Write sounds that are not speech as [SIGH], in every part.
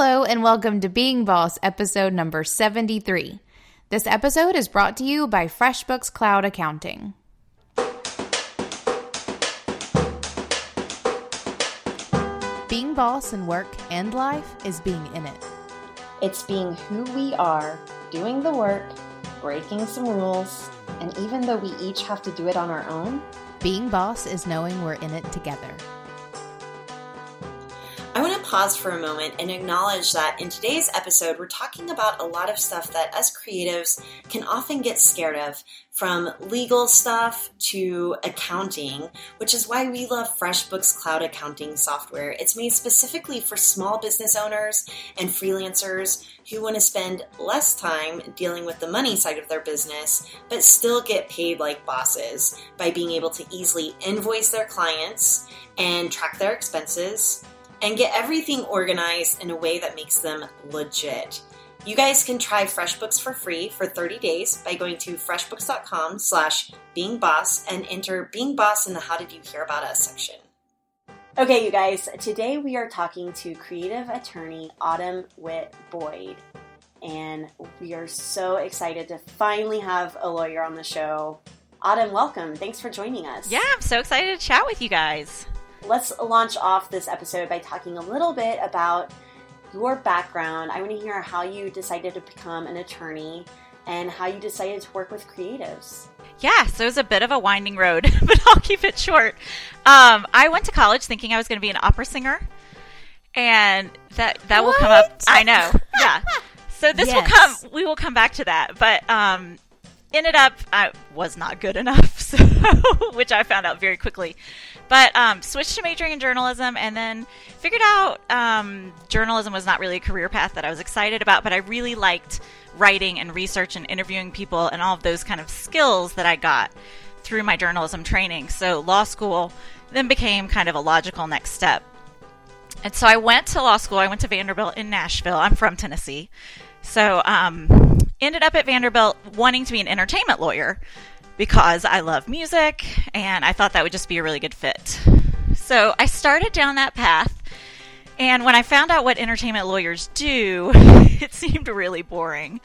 Hello, and welcome to Being Boss, episode number 73. This episode is brought to you by FreshBooks Cloud Accounting. Being boss in work and life is being in it. It's being who we are, doing the work, breaking some rules, and even though we each have to do it on our own, Being boss is knowing we're in it together. Pause for a moment and acknowledge that in today's episode, we're talking about a lot of stuff that us creatives can often get scared of, from legal stuff to accounting, which is why we love FreshBooks Cloud Accounting software. It's made specifically for small business owners and freelancers who want to spend less time dealing with the money side of their business, but still get paid like bosses by being able to easily invoice their clients and track their expenses and get everything organized in a way that makes them legit. You guys can try FreshBooks for free for 30 days by going to freshbooks.com slash beingboss and enter Being Boss in the How Did You Hear About Us section. Okay, you guys, today we are talking to creative attorney Autumn Witt Boyd. And we are so excited to finally have a lawyer on the show. Autumn, welcome. Thanks for joining us. Yeah, I'm so excited to chat with you guys. Let's launch off this episode by talking a little bit about your background. I want to hear how you decided to become an attorney and how you decided to work with creatives. Yeah, so it was a bit of a winding road, [LAUGHS] but I'll keep it short. Um, I went to college thinking I was going to be an opera singer, and that that will come up. I know. Yeah. So this will come. We will come back to that, but um, ended up I was not good enough, [LAUGHS] so which I found out very quickly. But um, switched to majoring in journalism, and then figured out um, journalism was not really a career path that I was excited about. But I really liked writing and research and interviewing people and all of those kind of skills that I got through my journalism training. So law school then became kind of a logical next step. And so I went to law school. I went to Vanderbilt in Nashville. I'm from Tennessee. So um, ended up at Vanderbilt wanting to be an entertainment lawyer because I love music and I thought that would just be a really good fit. So I started down that path. And when I found out what entertainment lawyers do, [LAUGHS] it seemed really boring,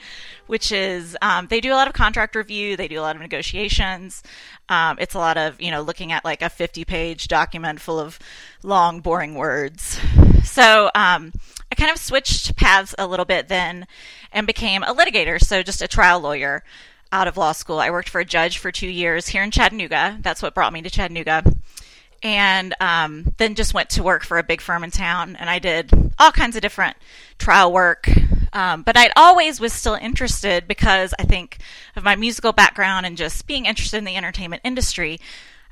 which is um, they do a lot of contract review, they do a lot of negotiations. Um, it's a lot of, you know, looking at like a 50 page document full of long, boring words. So um, I kind of switched paths a little bit then and became a litigator, so just a trial lawyer out of law school. I worked for a judge for two years here in Chattanooga. That's what brought me to Chattanooga and um, then just went to work for a big firm in town and i did all kinds of different trial work um, but i always was still interested because i think of my musical background and just being interested in the entertainment industry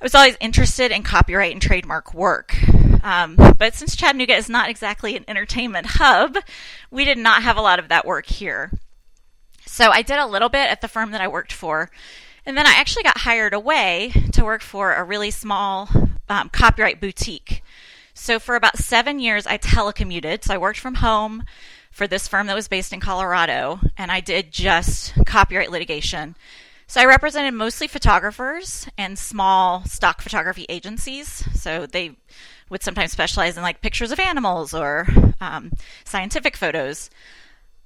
i was always interested in copyright and trademark work um, but since chattanooga is not exactly an entertainment hub we did not have a lot of that work here so I did a little bit at the firm that I worked for. And then I actually got hired away to work for a really small um, copyright boutique. So for about seven years, I telecommuted. So I worked from home for this firm that was based in Colorado, and I did just copyright litigation. So I represented mostly photographers and small stock photography agencies. So they would sometimes specialize in like pictures of animals or um, scientific photos.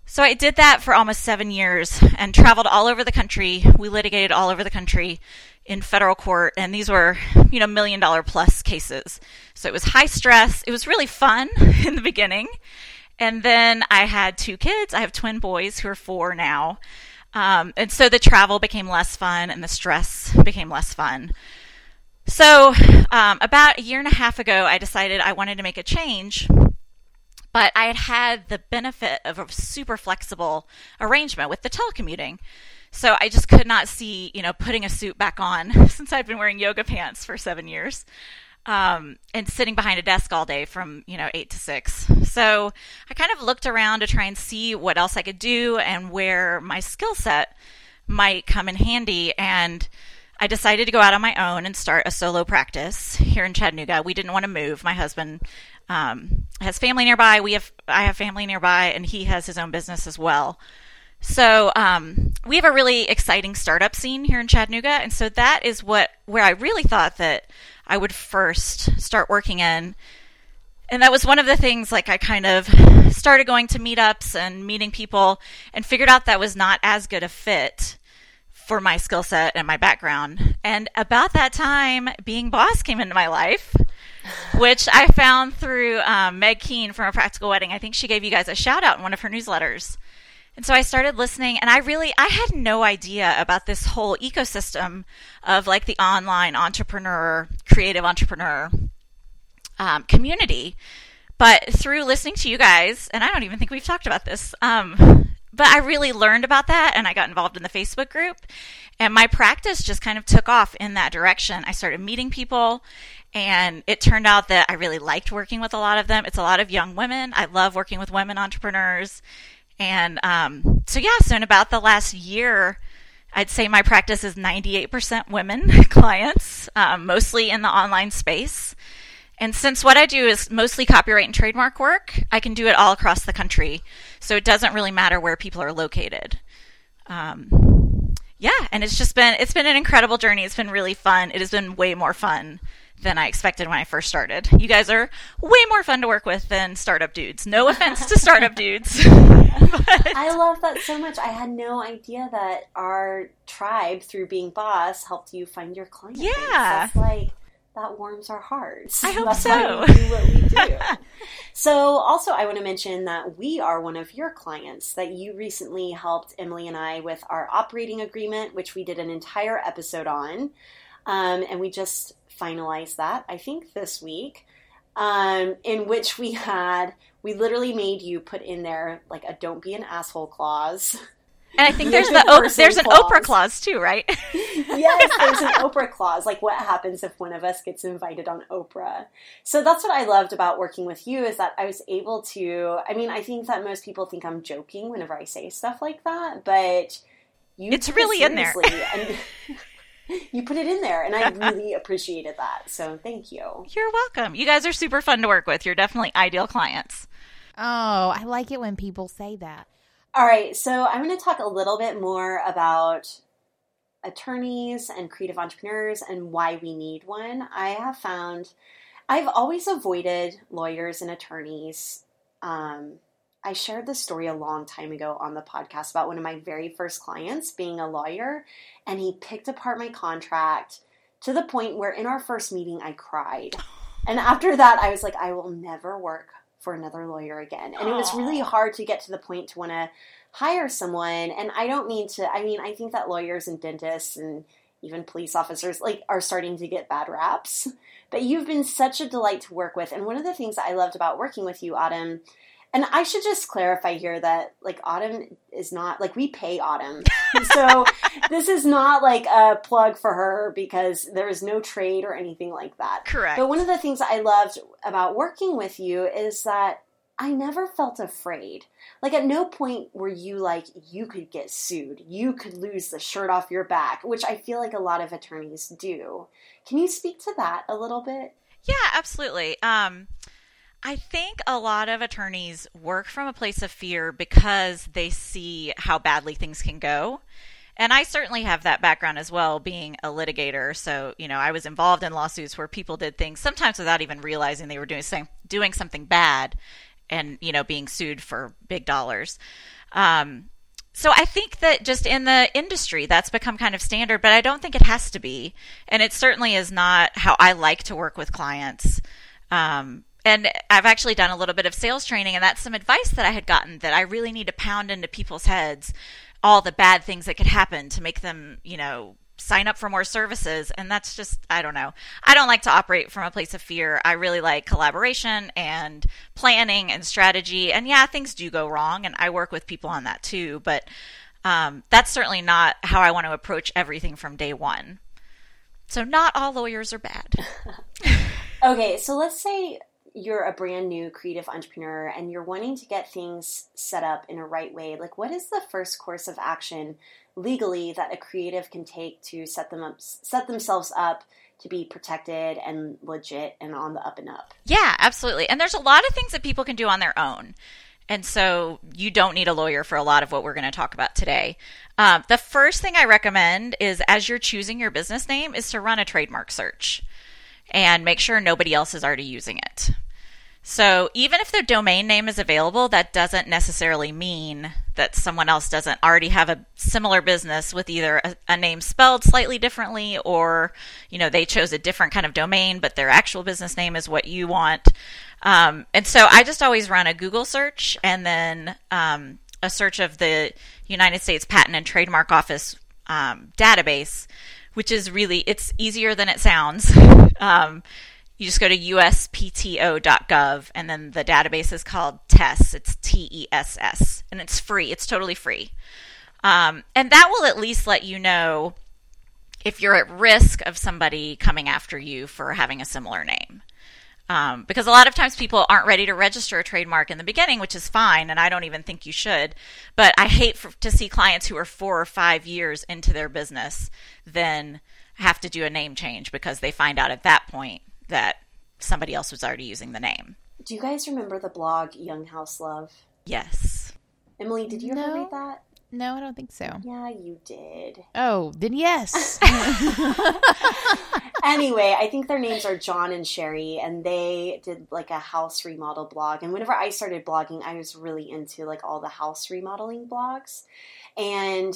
So I did that for almost seven years and traveled all over the country. We litigated all over the country in federal court, and these were, you know, million dollar plus cases. So it was high stress. It was really fun [LAUGHS] in the beginning. And then I had two kids. I have twin boys who are four now. Um, and so the travel became less fun and the stress became less fun. So, um, about a year and a half ago, I decided I wanted to make a change but I had had the benefit of a super flexible arrangement with the telecommuting. So I just could not see, you know, putting a suit back on [LAUGHS] since I've been wearing yoga pants for seven years um, and sitting behind a desk all day from, you know, eight to six. So I kind of looked around to try and see what else I could do and where my skill set might come in handy. And I decided to go out on my own and start a solo practice here in Chattanooga. We didn't want to move. My husband um, has family nearby. We have I have family nearby, and he has his own business as well. So um, we have a really exciting startup scene here in Chattanooga, and so that is what where I really thought that I would first start working in and that was one of the things like I kind of started going to meetups and meeting people and figured out that was not as good a fit for my skill set and my background. And about that time, being boss came into my life, [SIGHS] which I found through um, Meg Keene from a practical wedding. I think she gave you guys a shout out in one of her newsletters. And so I started listening and I really I had no idea about this whole ecosystem of like the online entrepreneur, creative entrepreneur um, community. But through listening to you guys, and I don't even think we've talked about this, um, but I really learned about that and I got involved in the Facebook group. And my practice just kind of took off in that direction. I started meeting people and it turned out that I really liked working with a lot of them. It's a lot of young women. I love working with women entrepreneurs. And um, so, yeah, so in about the last year, I'd say my practice is 98% women [LAUGHS] clients, um, mostly in the online space. And since what I do is mostly copyright and trademark work, I can do it all across the country. So it doesn't really matter where people are located. Um, yeah, and it's just been it's been an incredible journey. It's been really fun. It has been way more fun than I expected when I first started. You guys are way more fun to work with than startup dudes. No offense to startup [LAUGHS] dudes. [LAUGHS] I love that so much. I had no idea that our tribe, through being boss, helped you find your clients. Yeah. That's like that warms our hearts. I hope That's so. Why we do what we do. [LAUGHS] so, also, I want to mention that we are one of your clients. That you recently helped Emily and I with our operating agreement, which we did an entire episode on, um, and we just finalized that. I think this week, um, in which we had we literally made you put in there like a "don't be an asshole" clause. And I think [LAUGHS] there's the o- there's an clause. Oprah clause too, right? [LAUGHS] yes, there's an [LAUGHS] Oprah clause. Like, what happens if one of us gets invited on Oprah? So that's what I loved about working with you is that I was able to. I mean, I think that most people think I'm joking whenever I say stuff like that, but you It's really in there. and you put it in there, and I [LAUGHS] really appreciated that. So thank you. You're welcome. You guys are super fun to work with. You're definitely ideal clients. Oh, I like it when people say that. All right, so I'm going to talk a little bit more about attorneys and creative entrepreneurs and why we need one. I have found I've always avoided lawyers and attorneys. Um, I shared this story a long time ago on the podcast about one of my very first clients being a lawyer, and he picked apart my contract to the point where in our first meeting I cried. And after that, I was like, I will never work for another lawyer again. And it was really hard to get to the point to want to hire someone. And I don't mean to, I mean, I think that lawyers and dentists and even police officers like are starting to get bad raps. But you've been such a delight to work with. And one of the things that I loved about working with you, Autumn, and I should just clarify here that like Autumn is not like we pay Autumn. [LAUGHS] so this is not like a plug for her because there is no trade or anything like that. Correct. But one of the things I loved about working with you is that I never felt afraid. Like at no point were you like you could get sued. You could lose the shirt off your back, which I feel like a lot of attorneys do. Can you speak to that a little bit? Yeah, absolutely. Um, I think a lot of attorneys work from a place of fear because they see how badly things can go. And I certainly have that background as well, being a litigator. So, you know, I was involved in lawsuits where people did things sometimes without even realizing they were doing doing something bad and, you know, being sued for big dollars. Um, so I think that just in the industry, that's become kind of standard, but I don't think it has to be. And it certainly is not how I like to work with clients. Um, and I've actually done a little bit of sales training, and that's some advice that I had gotten that I really need to pound into people's heads all the bad things that could happen to make them, you know, sign up for more services. And that's just, I don't know. I don't like to operate from a place of fear. I really like collaboration and planning and strategy. And yeah, things do go wrong, and I work with people on that too. But um, that's certainly not how I want to approach everything from day one. So, not all lawyers are bad. [LAUGHS] Okay, so let's say you're a brand new creative entrepreneur and you're wanting to get things set up in a right way. Like, what is the first course of action legally that a creative can take to set them up, set themselves up to be protected and legit and on the up and up? Yeah, absolutely. And there's a lot of things that people can do on their own. And so you don't need a lawyer for a lot of what we're going to talk about today. Um, the first thing I recommend is as you're choosing your business name is to run a trademark search and make sure nobody else is already using it. So even if the domain name is available, that doesn't necessarily mean that someone else doesn't already have a similar business with either a, a, name spelled slightly differently or, you know, they chose a different kind of domain, but their actual business name is what you want. Um, and so I just always run a Google search and then um, a search of the United States Patent and Trademark Office um, database, which is really, it's easier than it sounds. [LAUGHS] You just go to uspto.gov and then the database is called TESS. It's T E S S and it's free. It's totally free. Um, and that will at least let you know if you're at risk of somebody coming after you for having a similar name. Um, because a lot of times people aren't ready to register a trademark in the beginning, which is fine, and I don't even think you should. But I hate for, to see clients who are four or five years into their business then have to do a name change because they find out at that point that somebody else was already using the name. Do you guys remember the blog Young House Love? Yes. Emily, did you No. ever read that? No, I don't think so. Yeah, you did. Oh, then yes. [LAUGHS] [LAUGHS] anyway, I think their names are John and Sherry, and they did like a house remodel blog. And whenever I started blogging, I was really into like all the house remodeling blogs. And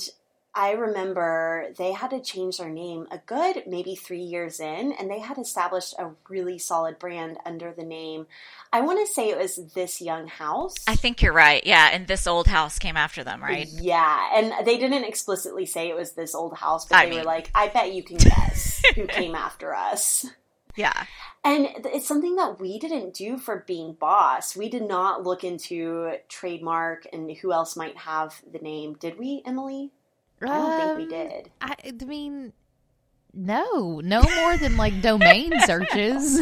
I remember they had to change their name a good maybe three years in, and they had established a really solid brand under the name. I want to say it was This Young House. I think you're right. Yeah, and this old house came after them, right? Yeah, and they didn't explicitly say it was this old house, but I they mean- were like, "I bet you can guess who [LAUGHS] came after us." Yeah. And it's something that we didn't do for being boss. We did not look into trademark and who else might have the name. Did we, Emily? I don't think we Um, did. I, I mean, no, no more than like domain [LAUGHS] searches.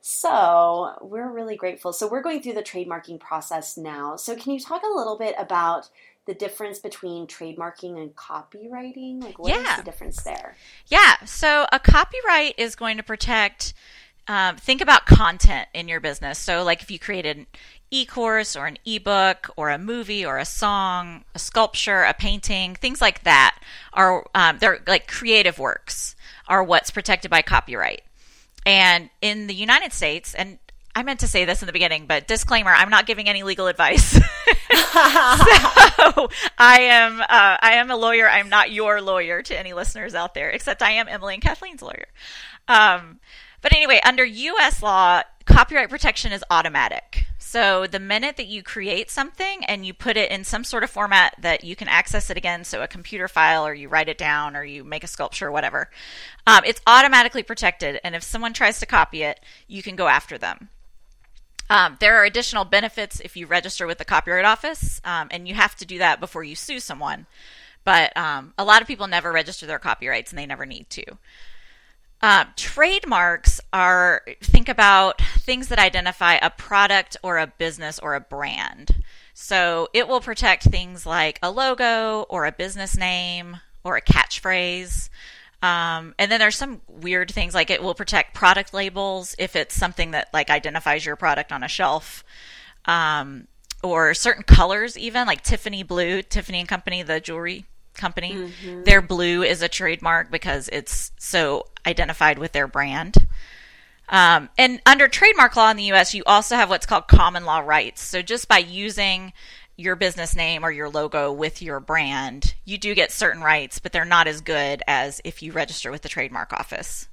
So we're really grateful. So we're going through the trademarking process now. So can you talk a little bit about the difference between trademarking and copyrighting? Like, what is Yeah. the difference there? Yeah. So a copyright is going to protect. Um, think about content in your business. So, like if you created an e-course or an ebook or a movie or a song, a sculpture, a painting, things like that are um, they're like creative works are what's protected by copyright. And in the United States, and I meant to say this in the beginning, but disclaimer: I'm not giving any legal advice. [LAUGHS] so I am uh, I am a lawyer. I'm not your lawyer to any listeners out there, except I am Emily and Kathleen's lawyer. Um, but anyway, under U.S. law, copyright protection is automatic. So the minute that you create something and you put it in some sort of format that you can access it again, so a computer file or you write it down or you make a sculpture or whatever, um, it's automatically protected. And if someone tries to copy it, you can go after them. Um, there are additional benefits if you register with the Copyright Office, um, and you have to do that before you sue someone. But um, a lot of people never register their copyrights, and they never need to. Um, trademarks are think about things that identify a product or a business or a brand. So it will protect things like a logo or a business name or a catchphrase. Um, and then there's some weird things like it will protect product labels if it's something that like identifies your product on a shelf. Um, or certain colors even like Tiffany blue, Tiffany and Company, the jewelry company. Their blue is a trademark because it's so identified with their brand. Um, and under trademark law in the US, you also have what's called common law rights. So just by using your business name or your logo with your brand, you do get certain rights, but they're not as good as if you register with the trademark office.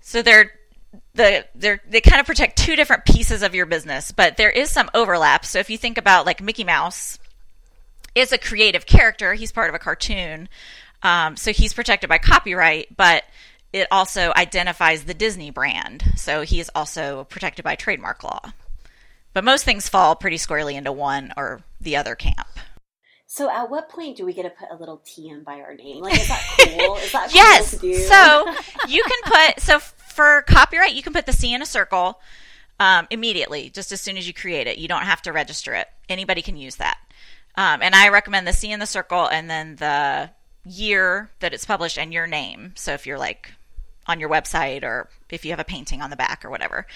So they're the they're they kind of protect two different pieces of your business, but there is some overlap. So if you think about like Mickey Mouse is a creative character, he's part of a cartoon. Um, so he's protected by copyright, but it also identifies the Disney brand. So he is also protected by trademark law. But most things fall pretty squarely into one or the other camp. So at what point do we get to put a little T in by our name? Like, is that cool? Is that cool yes. do? So you can put so for copyright, you can put the C in a circle um, immediately, just as soon as you create it. You don't have to register it. Anybody can use that. Um, and I recommend the C in the circle and then the year that it's published and your name. So if you're like on your website or if you have a painting on the back or whatever.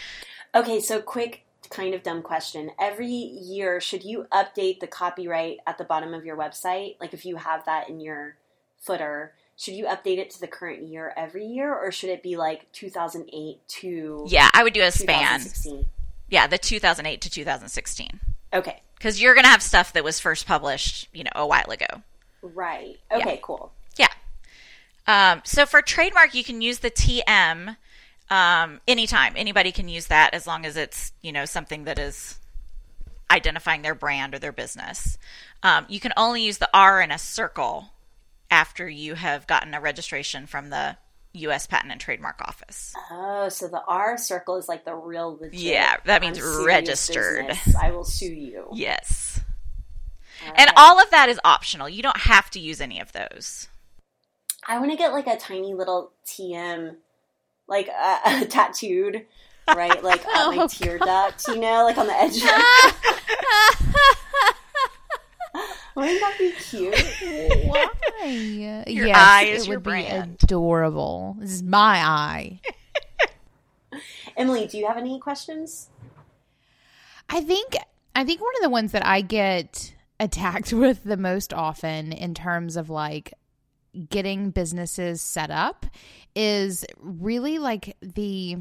Okay, so quick, kind of dumb question. Every year, should you update the copyright at the bottom of your website? Like if you have that in your footer, should you update it to the current year every year, or should it be like 2008 to Yeah, I would do a span. Yeah, the 2008 to 2016. Okay, Because you're going to have stuff that was first published, you know, a while ago. right. Okay, cool. Yeah. Um, so for trademark, you can use the TM um, anytime. Anybody can use that as long as it's you know something that is identifying their brand or their business. Um, you can only use the R in a circle after you have gotten a registration from the U.S. Patent and Trademark Office. Oh, so the R circle is like the real legit. Yeah, that means registered. business. I will sue you. Yes. All And right. all of that is optional. You don't have to use any of those. I want to get like a tiny little TM, like uh, [LAUGHS] tattooed, right? Like [LAUGHS] on my Oh, tear duct, you know, like on the edge. [LAUGHS] Wouldn't that be cute? [LAUGHS] Why? Your yes, eye is it your would brand. be adorable. This is my eye. [LAUGHS] Emily, do you have any questions? I think I think one of the ones that I get attacked [LAUGHS] with the most often in terms of like getting businesses set up is really like the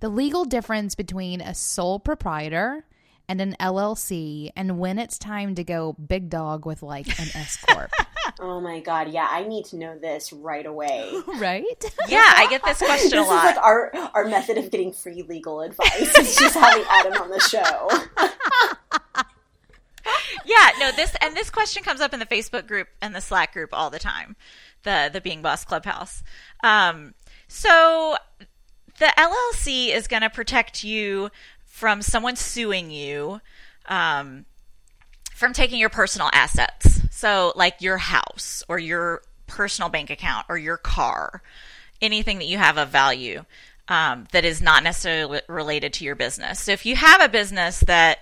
the legal difference between a sole proprietor and an LLC and when it's time to go big dog with like an S corp. [LAUGHS] Oh my god, yeah, I need to know this right away. [LAUGHS] right? Yeah, I get this question this a lot. is like our our method of getting free legal advice. is just having Autumn on the show. [LAUGHS] yeah, no, this and this question comes up in the Facebook group and the Slack group all the time. The the Being Boss Clubhouse. Um, so the LLC is going to protect you from someone suing you, um, from taking your personal assets. So like your house or your personal bank account or your car, anything that you have of value. Um, that is not necessarily related to your business. So if you have a business that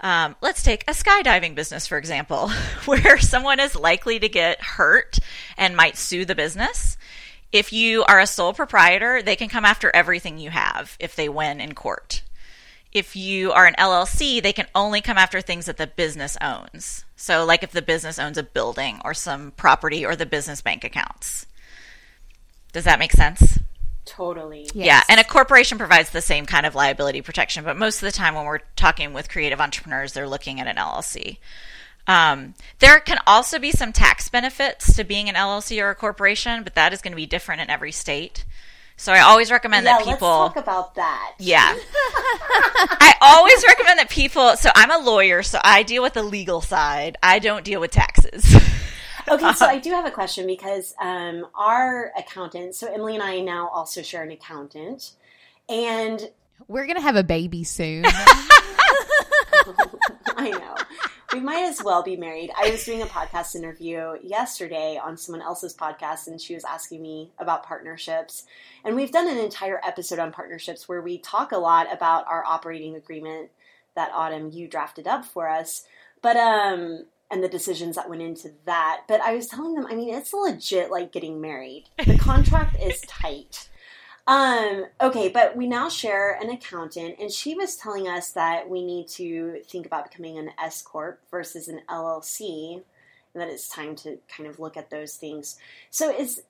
um, let's take a skydiving business, for example, [LAUGHS] where someone is likely to get hurt and might sue the business. If you are a sole proprietor, they can come after everything you have if they win in court. If you are an LLC, they can only come after things that the business owns. So, like if the business owns a building or some property or the business bank accounts. Does that make sense? Totally. Yes. Yeah, and a corporation provides the same kind of liability protection, but most of the time when we're talking with creative entrepreneurs, they're looking at an LLC. Um, there can also be some tax benefits to being an LLC or a corporation, but that is going to be different in every state. So I always recommend yeah, that people. let's talk about that. Yeah. [LAUGHS] I always recommend that people. So I'm a lawyer, so I deal with the legal side. I don't deal with taxes. [LAUGHS] Okay, so I [LAUGHS] do have a question because um, our accountant, so Emily and I now also share an accountant, and We're going to have a baby soon. I know. We might as well be married. I was doing a podcast interview yesterday on someone else's podcast, and she was asking me about partnerships. And we've done an entire episode on partnerships where we talk a lot about our operating agreement that Autumn you drafted up for us. But um and the decisions that went into that. But I was telling them, I mean, it's legit like getting married. The [LAUGHS] contract is tight. Um, okay, but we now share an accountant, and she was telling us that we need to think about becoming an S corp versus an LLC, and that it's time to kind of look at those things. So is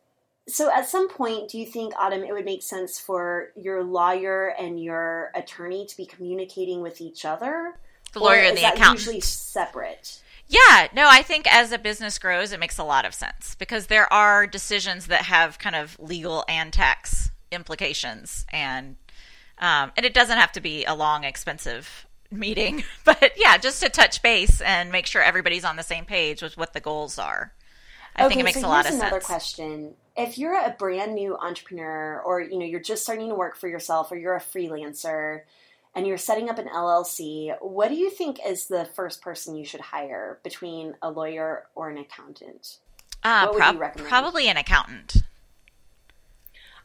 so at some point, do you think, Autumn, it would make sense for your lawyer and your attorney to be communicating with each other? The lawyer and the accountant. usually separate? Yeah, no, I think as a business grows, it makes a lot of sense because there are decisions that have kind of legal and tax implications, and um, and it doesn't have to be a long, expensive meeting, [LAUGHS] but yeah, just to touch base and make sure everybody's on the same page with what the goals are. I think it makes so a lot of another sense. question. If you're a brand new entrepreneur or you know you're just starting to work for yourself or you're a freelancer and you're setting up an LLC, what do you think is the first person you should hire between a lawyer or an accountant? Uh, prob-? Probably an accountant.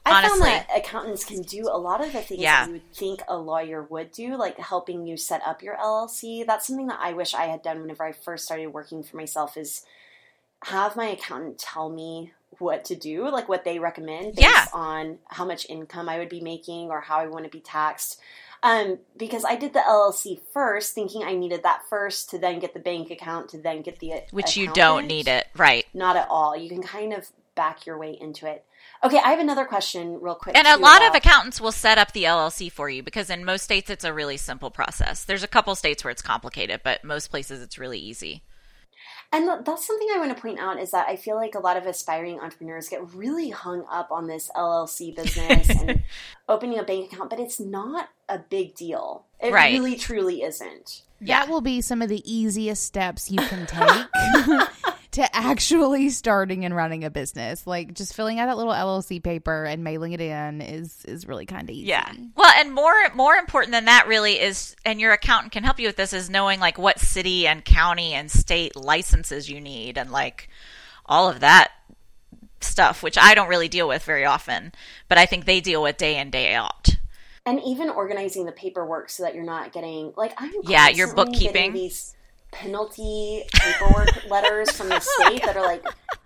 I found that accountants can do a lot of the things Yeah. that you would think a lawyer would do, like helping you set up your LLC. That's something that I wish I had done whenever I first started working for myself is have my accountant tell me what to do, like what they recommend based Yeah. on how much income I would be making or how I want to be taxed. Um, because I did the LLC first, thinking I needed that first to then get the bank account to then get the Which you don't need it, right? Not at all. You can kind of back your way into it. Okay, I have another question, real quick. And a lot about- of accountants will set up the LLC for you because in most states it's a really simple process. There's a couple states where it's complicated, but most places it's really easy. And that's something I want to point out is that I feel like a lot of aspiring entrepreneurs get really hung up on this LLC [LAUGHS] business and opening a bank account, but it's not a big deal. It Right. really, truly isn't. That will be some of the easiest steps you can [LAUGHS] take [LAUGHS] to actually starting and running a business. Like just filling out that little LLC paper and mailing it in is is really kind of easy. Yeah. Well, and more more important than that really is and your accountant can help you with this is knowing like what city and county and state licenses you need and like all of that stuff, which I don't really deal with very often, but I think they deal with day in day out. And even organizing the paperwork so that you're not getting like I'm Yeah, your bookkeeping. getting these penalty paperwork [LAUGHS] letters from the state that are like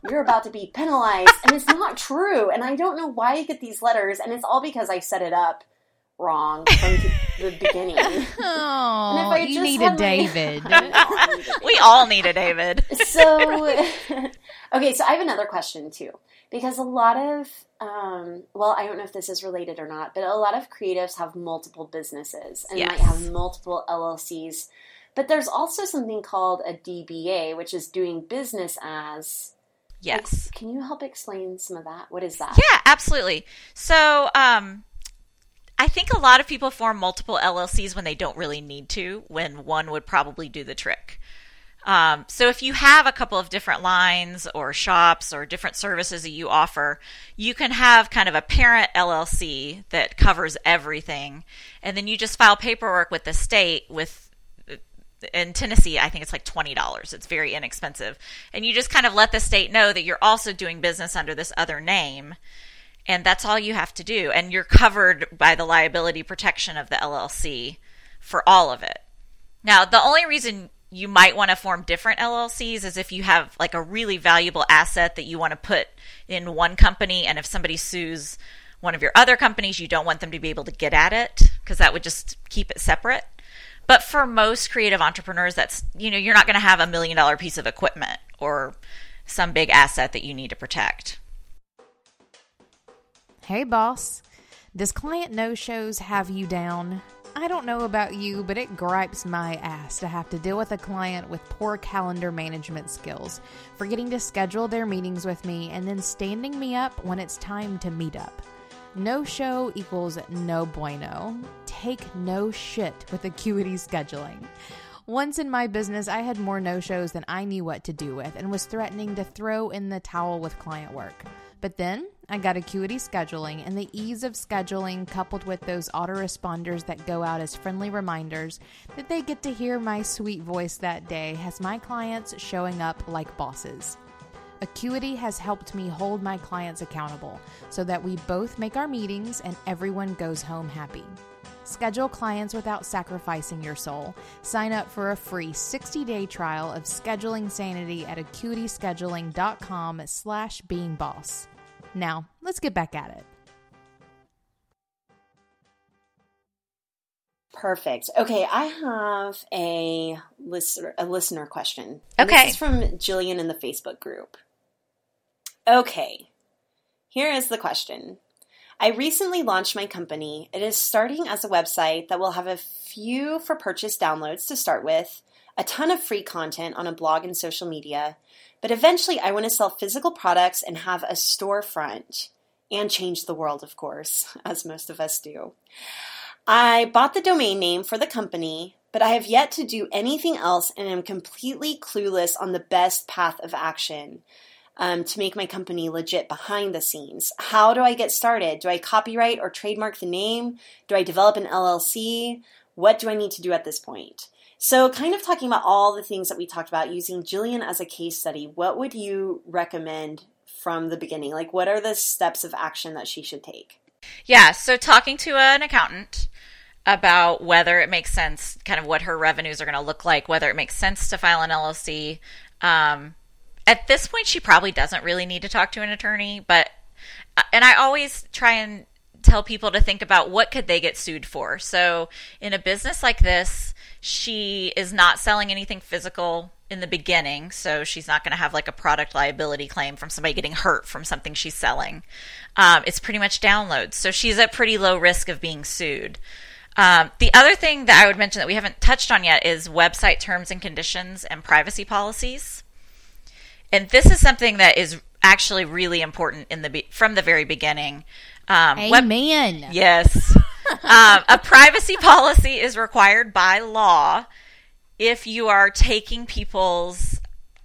you're about to be penalized and it's not true and I don't know why I get these letters and it's all because I set it up wrong from the [LAUGHS] beginning. Oh, And if I you need a David. [LAUGHS] I know, I need a We all need a David. so okay so i have another question too because a lot of um, well i don't know if this is related or not but a lot of creatives have multiple businesses and might have multiple llcs but there's also something called a dba which is doing business as Yes. can you help explain some of that what is that Yeah, absolutely. So, um, I think a lot of people form multiple LLCs when they don't really need to, when one would probably do the trick. Um, so, if you have a couple of different lines or shops or different services that you offer, you can have kind of a parent LLC that covers everything, and then you just file paperwork with the state with in Tennessee, I think it's like twenty dollars. It's very inexpensive, and you just kind of let the state know that you're also doing business under this other name, and that's all you have to do, and you're covered by the liability protection of the LLC for all of it. Now, the only reason you might want to form different LLCs is if you have like a really valuable asset that you want to put in one company, and if somebody sues one of your other companies, you don't want them to be able to get at it because that would just keep it separate. But for most creative entrepreneurs, that's, you know, you're not going to have a million dollar piece of equipment or some big asset that you need to protect. Hey, boss. Does client no shows have you down? I don't know about you, but it gripes my ass to have to deal with a client with poor calendar management skills, forgetting to schedule their meetings with me and then standing me up when it's time to meet up. No show equals no bueno. Take no shit with acuity scheduling. Once in my business, I had more no shows than I knew what to do with and was threatening to throw in the towel with client work. But then I got Acuity Scheduling, and the ease of scheduling, coupled with those autoresponders that go out as friendly reminders that they get to hear my sweet voice that day, has my clients showing up like bosses. Acuity has helped me hold my clients accountable so that we both make our meetings and everyone goes home happy. Schedule clients without sacrificing your soul. Sign up for a free 60-day trial of Scheduling Sanity at acuityscheduling.com slash beingboss. Now, let's get back at it. Perfect. Okay, I have a listener a listener question. Okay. This is from Jillian in the Facebook group. Okay. Here is the question. I recently launched my company. It is starting as a website that will have a few for purchase downloads to start with, a ton of free content on a blog and social media, but eventually I want to sell physical products and have a storefront and change the world, of course, [LAUGHS] as most of us do. I bought the domain name for the company, but I have yet to do anything else and am completely clueless on the best path of action um, to make my company legit behind the scenes. How do I get started? Do I copyright or trademark the name? Do I develop an LLC? What do I need to do at this point? So, kind of talking about all the things that we talked about using Jillian as a case study, what would you recommend from the beginning? Like, what are the steps of action that she should take? Yeah, so talking to an accountant about whether it makes sense, kind of what her revenues are going to look like, whether it makes sense to file an LLC. Um, at this point, she probably doesn't really need to talk to an attorney, but and I always try and tell people to think about what could they get sued for. So in a business like this, she is not selling anything physical. in the beginning, so she's not going to have like a product liability claim from somebody getting hurt from something she's selling. Um, it's pretty much downloads, so she's at pretty low risk of being sued. Um, the other thing that I would mention that we haven't touched on yet is website terms and conditions and privacy policies. And this is something that is actually really important in the from the very beginning. Um, Amen. Web- yes. [LAUGHS] um, a privacy policy is required by law if you are taking people's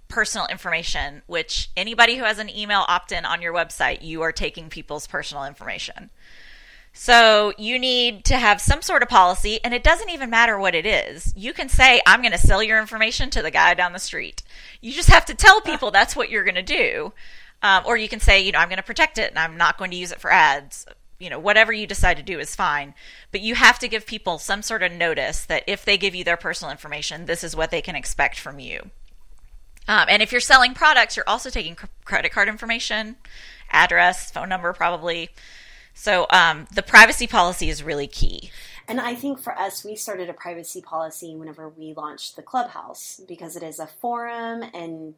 personal information, which anybody who has an email opt in on your website, you are taking people's personal information. So you need to have some sort of policy, and it doesn't even matter what it is. You can say, I'm going to sell your information to the guy down the street. You just have to tell [LAUGHS] people that's what you're going to do. Um, or you can say, you know, I'm going to protect it and I'm not going to use it for ads. You know, whatever you decide to do is fine. But you have to give people some sort of notice that if they give you their personal information, this is what they can expect from you. Um, and if you're selling products, you're also taking credit card information, address, phone number, probably. So um, the privacy policy is really key. And I think for us, we started a privacy policy whenever we launched the clubhouse because it is a forum and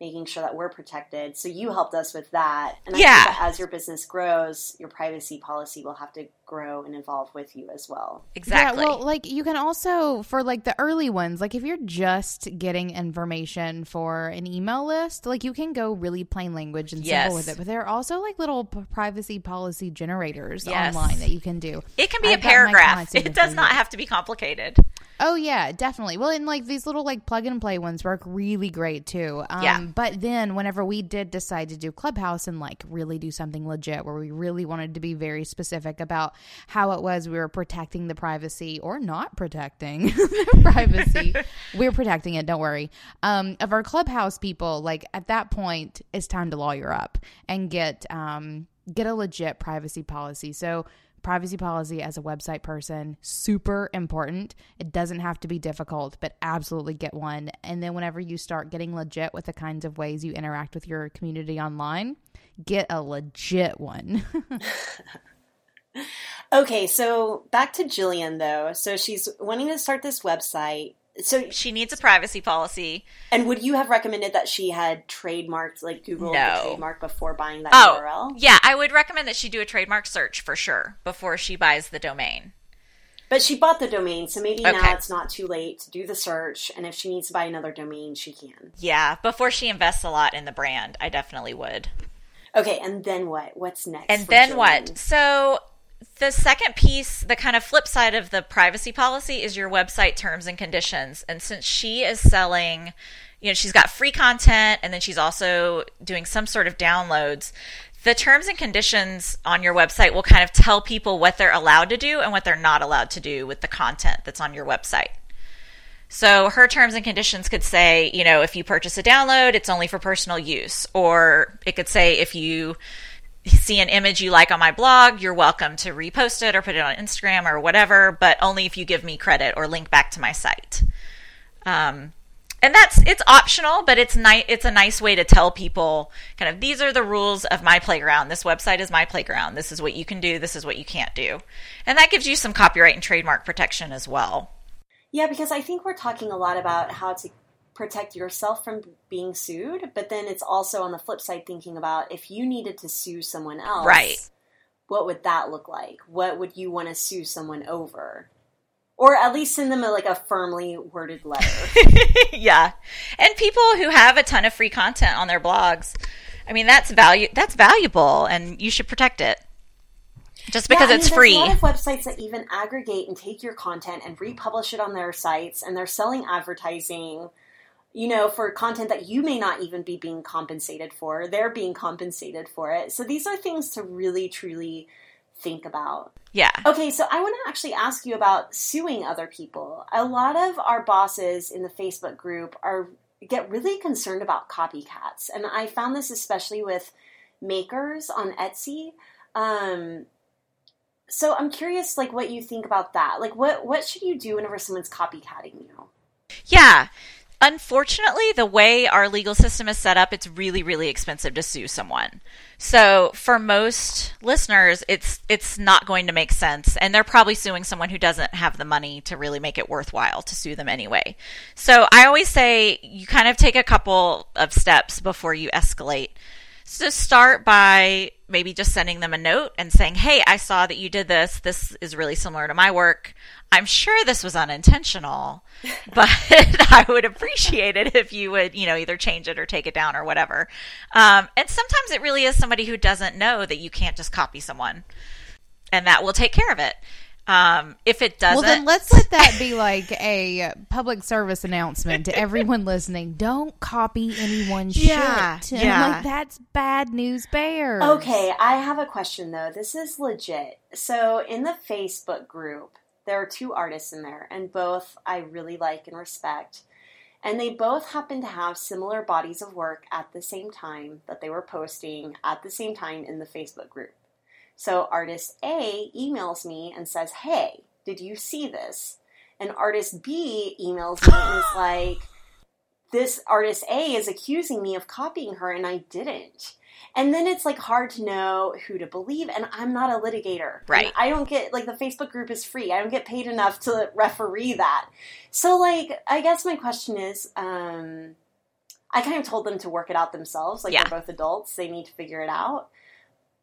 making sure that we're protected. So you helped us with that. And I yeah. as your business grows, your privacy policy will have to grow and evolve with you as well. Exactly. Yeah, well, like you can also for like the early ones, like if you're just getting information for an email list, like you can go really plain language and yes. simple with it. But there are also like little p- privacy policy generators yes. online that you can do. It can be I've a paragraph. It does not have to be complicated. Oh yeah, definitely. Well, and like these little like plug and play ones work really great too. Um, yeah. But then whenever we did decide to do Clubhouse and like really do something legit, where we really wanted to be very specific about how it was we were protecting the privacy or not protecting [LAUGHS] the privacy, [LAUGHS] we are protecting it. Don't worry. Um, of our Clubhouse people, like at that point, it's time to lawyer up and get um get a legit privacy policy. So privacy policy as a website person super important it doesn't have to be difficult but absolutely get one and then whenever you start getting legit with the kinds of ways you interact with your community online get a legit one [LAUGHS] okay so back to jillian though so she's wanting to start this website so she needs a privacy policy. And would you have recommended that she had trademarked like Google no. trademark before buying that oh, URL? Yeah, I would recommend that she do a trademark search for sure before she buys the domain. But she bought the domain, so maybe okay. now it's not too late to do the search. And if she needs to buy another domain, she can. Yeah, before she invests a lot in the brand, I definitely would. Okay, and then what? What's next? And then Jillian? what? So the second piece, the kind of flip side of the privacy policy is your website terms and conditions. And since she is selling, you know, she's got free content and then she's also doing some sort of downloads. The terms and conditions on your website will kind of tell people what they're allowed to do and what they're not allowed to do with the content that's on your website. So her terms and conditions could say, you know, if you purchase a download, it's only for personal use. Or it could say if you see an image you like on my blog, you're welcome to repost it or put it on Instagram or whatever, but only if you give me credit or link back to my site. Um, and that's it's optional, but it's nice. It's a nice way to tell people kind of these are the rules of my playground. This website is my playground. This is what you can do. This is what you can't do, and that gives you some copyright and trademark protection as well. Yeah, because I think we're talking a lot about how to protect yourself from being sued, but then it's also on the flip side thinking about if you needed to sue someone else, right? What would that look like? What would you want to sue someone over? Or at least send them a, like a firmly worded letter. [LAUGHS] yeah, and people who have a ton of free content on their blogs, I mean that's value that's valuable, and you should protect it just because yeah, it's mean, free. a lot of websites that even aggregate and take your content and republish it on their sites, and they're selling advertising you know, for content that you may not even be being compensated for. They're being compensated for it. So these are things to really, truly think about. Yeah. Okay, so I want to actually ask you about suing other people. A lot of our bosses in the Facebook group are get really concerned about copycats, and I found this especially with makers on Etsy. Um, so I'm curious, like, what you think about that. Like, what what should you do whenever someone's copycatting you? Yeah unfortunately, the way our legal system is set up, it's really, really expensive to sue someone. So for most listeners, it's it's not going to make sense, and they're probably suing someone who doesn't have the money to really make it worthwhile to sue them anyway. So I always say you kind of take a couple of steps before you escalate. So start by maybe just sending them a note and saying, "Hey, I saw that you did this. This is really similar to my work. I'm sure this was unintentional, [LAUGHS] but [LAUGHS] I would appreciate it if you would, you know, either change it or take it down or whatever. Um, and sometimes it really is somebody who doesn't know that you can't just copy someone, and that will take care of it. Um, if it doesn't, Well, then let's let that be like a public service announcement to everyone [LAUGHS] listening. Don't copy anyone's Yeah, shit. yeah. Like, that's bad news bears. Okay, I have a question though. This is legit. So, in the Facebook group, there are two artists in there, and both I really like and respect. And they both happen to have similar bodies of work at the same time that they were posting at the same time in the Facebook group. So, artist A emails me and says, Hey, did you see this? And artist B emails me and is like, This artist A is accusing me of copying her, and I didn't. And then it's like hard to know who to believe. And I'm not a litigator. Right. And I don't get, like, the Facebook group is free. I don't get paid enough to referee that. So, like, I guess my question is, um, I kind of told them to work it out themselves. Like, Yeah. they're both adults, they need to figure it out.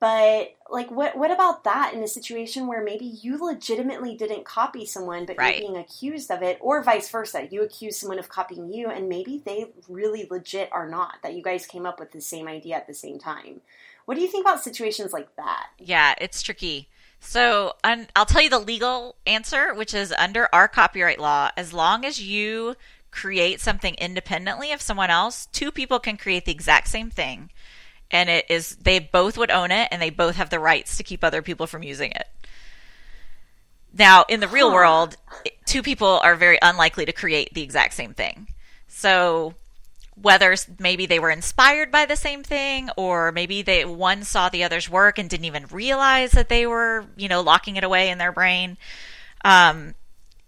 But like, what what about that in a situation where maybe you legitimately didn't copy someone, but Right. you're being accused of it, or vice versa? You accuse someone of copying you, and maybe they really legit are not. That you guys came up with the same idea at the same time. What do you think about situations like that? Yeah, it's tricky. So un- I'll tell you the legal answer, which is under our copyright law, as long as you create something independently of someone else, two people can create the exact same thing. And it is, they both would own it and they both have the rights to keep other people from using it. Now, in the real Huh. world, two people are very unlikely to create the exact same thing. So whether maybe they were inspired by the same thing or maybe they one saw the other's work and didn't even realize that they were you know locking it away in their brain um,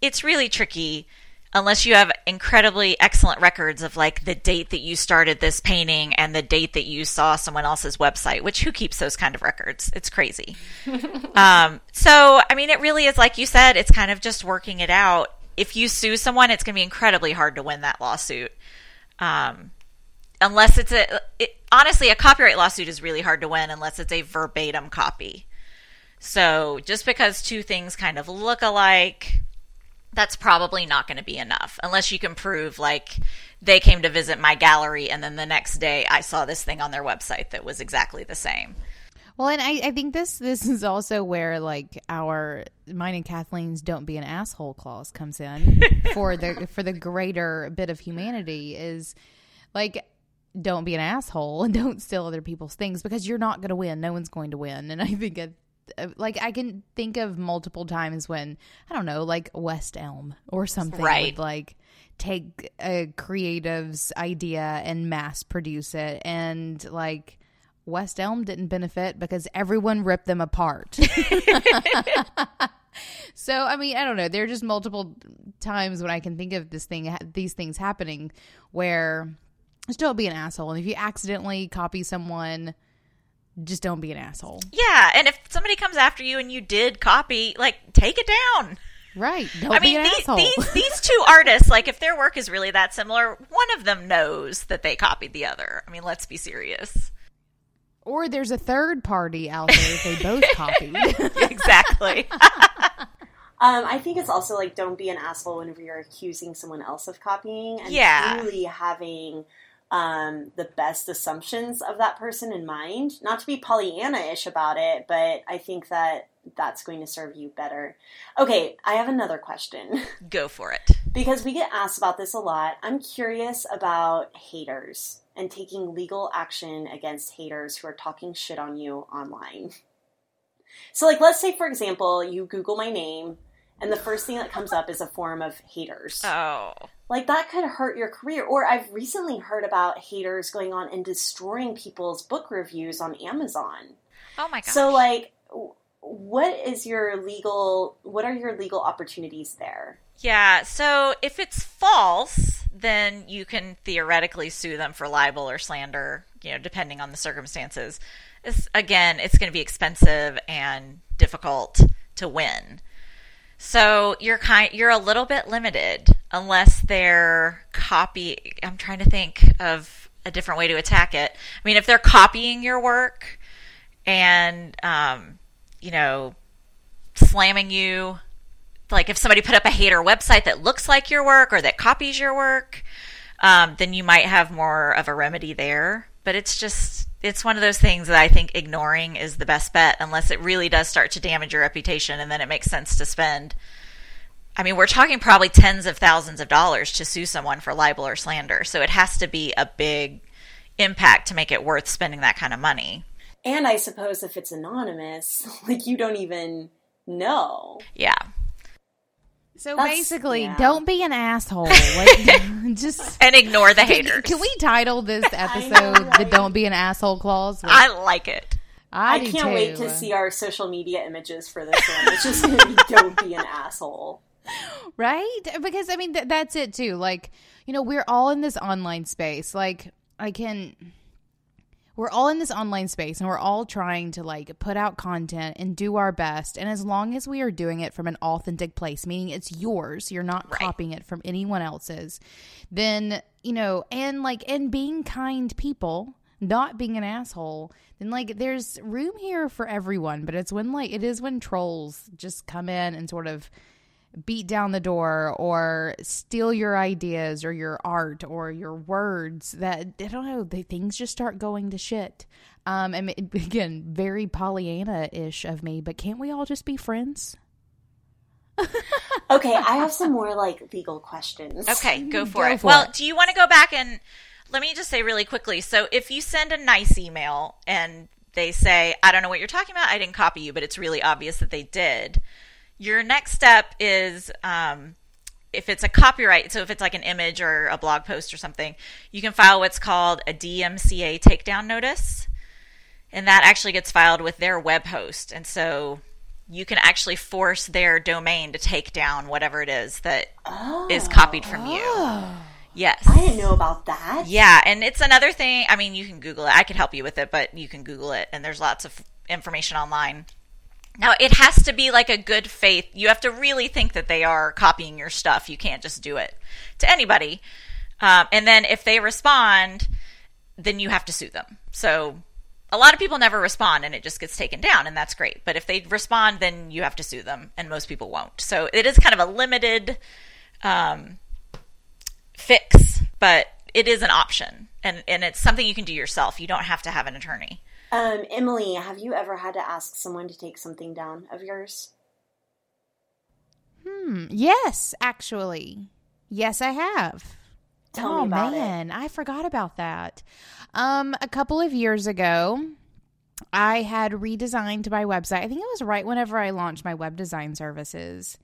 it's really tricky unless you have incredibly excellent records of like the date that you started this painting and the date that you saw someone else's website which who keeps those kind of records? It's crazy. [LAUGHS] Um, so i mean it really is like you said it's kind of just working it out. If you sue someone it's going to be incredibly hard to win that lawsuit. Um, unless it's a it, honestly a copyright lawsuit is really hard to win unless it's a verbatim copy. So just because two things kind of look alike that's probably not going to be enough unless you can prove like they came to visit my gallery and then the next day i saw this thing on their website that was exactly the same Well, and I, I think this this is also where like our mine and Kathleen's "Don't be an asshole" clause comes in [LAUGHS] for the for the greater bit of humanity is like don't be an asshole and don't steal other people's things because you're not going to win. No one's going to win. And I think it, like I can think of multiple times when I don't know, like West Elm or something, Right. would like take a creative's idea and mass produce it, and like West Elm didn't benefit because everyone ripped them apart. [LAUGHS] so I mean, I don't know. There are just multiple times when I can think of this thing, these things happening, where just don't be an asshole. And if you accidentally copy someone, just don't be an asshole. yeah and if somebody comes after you and you did copy like take it down Right? Don't I be mean, an these, asshole. these these [LAUGHS] two artists, like if their work is really that similar, one of them knows that they copied the other. I mean, let's be serious. or there's a third party out there that they both [LAUGHS] copied. exactly. [LAUGHS] Um, I think it's also like don't be an asshole whenever you're accusing someone else of copying and Yeah. truly having um, the best assumptions of that person in mind. Not to be Pollyanna-ish about it, but I think that that's going to serve you better. Okay, I have another question [LAUGHS] Go for it. because we get asked about this a lot. I'm curious about haters and taking legal action against haters who are talking shit on you online. So, like, let's say, for example, you Google my name, and the first thing that comes up is a forum of haters. Oh. Like, that could hurt your career. Or I've recently heard about haters going on and destroying people's book reviews on Amazon. Oh my gosh. So, like, what is your legal, what are your legal opportunities there? Yeah, so if it's false, then you can theoretically sue them for libel or slander, you know, depending on the circumstances. It's, again, it's going to be expensive and difficult to win. So you're kind you're a little bit limited unless they're copy I'm trying to think of a different way to attack it. I mean, if they're copying your work and um, you know, slamming you like if somebody put up a hater website that looks like your work or that copies your work, um, then you might have more of a remedy there. But it's just it's one of those things that I think ignoring is the best bet unless it really does start to damage your reputation and then it makes sense to spend I mean, we're talking probably tens of thousands of dollars to sue someone for libel or slander. So it has to be a big impact to make it worth spending that kind of money. And I suppose if it's anonymous, [LAUGHS] like you don't even know. Yeah. So That's- basically, yeah. don't be an asshole. Like, [LAUGHS] [LAUGHS] just And ignore the can, haters. can we title this [LAUGHS] know, episode "The? Don't Be an Asshole" clause? I like it. I, I, can't wait to see our social media images for this one. It's just gonna be don't be an asshole. right because i mean th- that's it too like you know we're all in this online space like i can we're all in this online space and we're all trying to like put out content and do our best and as long as we are doing it from an authentic place meaning it's yours you're not Right. copying it from anyone else's then you know and like and being kind people not being an asshole then like there's room here for everyone but it's when like it is when trolls just come in and sort of beat down the door or steal your ideas or your art or your words that I don't know the things just start going to shit. Um, and [LAUGHS] again, very Pollyanna ish of me, but can't we all just be friends? [LAUGHS] Okay, I have some more like legal questions. Okay, [LAUGHS] go for Go it. for well, it. do you want to go back and let me just say really quickly? So, if you send a nice email and they say, I don't know what you're talking about, I didn't copy you, but it's really obvious that they did, your next step is um, if it's a copyright, so if it's like an image or a blog post or something, you can file what's called a DMCA takedown notice. And that actually gets filed with their web host. And so you can actually force their domain to take down whatever it is that is copied from you. Yes. I didn't know about that. Yeah, and it's another thing. I mean, you can Google it. I could help you with it, but you can Google it, and there's lots of information online. Now, it has to be like a good faith. You have to really think that they are copying your stuff. You can't just do it to anybody. Um, and then if they respond, then you have to sue them. So a lot of people never respond and it just gets taken down, and that's great. But if they respond, then you have to sue them, and most people won't. So it is kind of a limited um, fix, but it is an option, and and it's something you can do yourself. You don't have to have an attorney. Um, Emily, have you ever had to ask someone to take something down of yours? Hmm. Yes, actually. Yes, I have. Tell oh me about it. man, I forgot about that. Um, a couple of years ago, I had redesigned my website. I think it was right whenever I launched my web design services,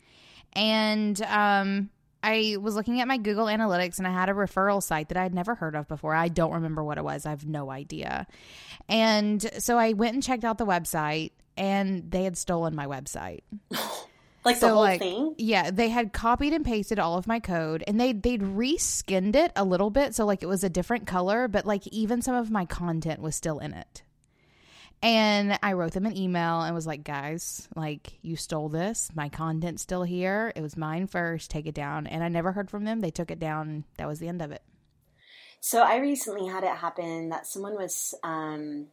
and um, I was looking at my Google Analytics, and I had a referral site that I had never heard of before. I don't remember what it was. I have no idea. And so I went and checked out the website, and they had stolen my website. [LAUGHS] Like the So, whole like, thing? Yeah, they had copied and pasted all of my code and they they'd reskinned it a little bit so like it was a different color, but like even some of my content was still in it. And I wrote them an email and was like, "Guys, like you stole this. My content's still here. It was mine first. Take it down." And I never heard from them. They took it down. That was the end of it. So I recently had it happen that someone was, um,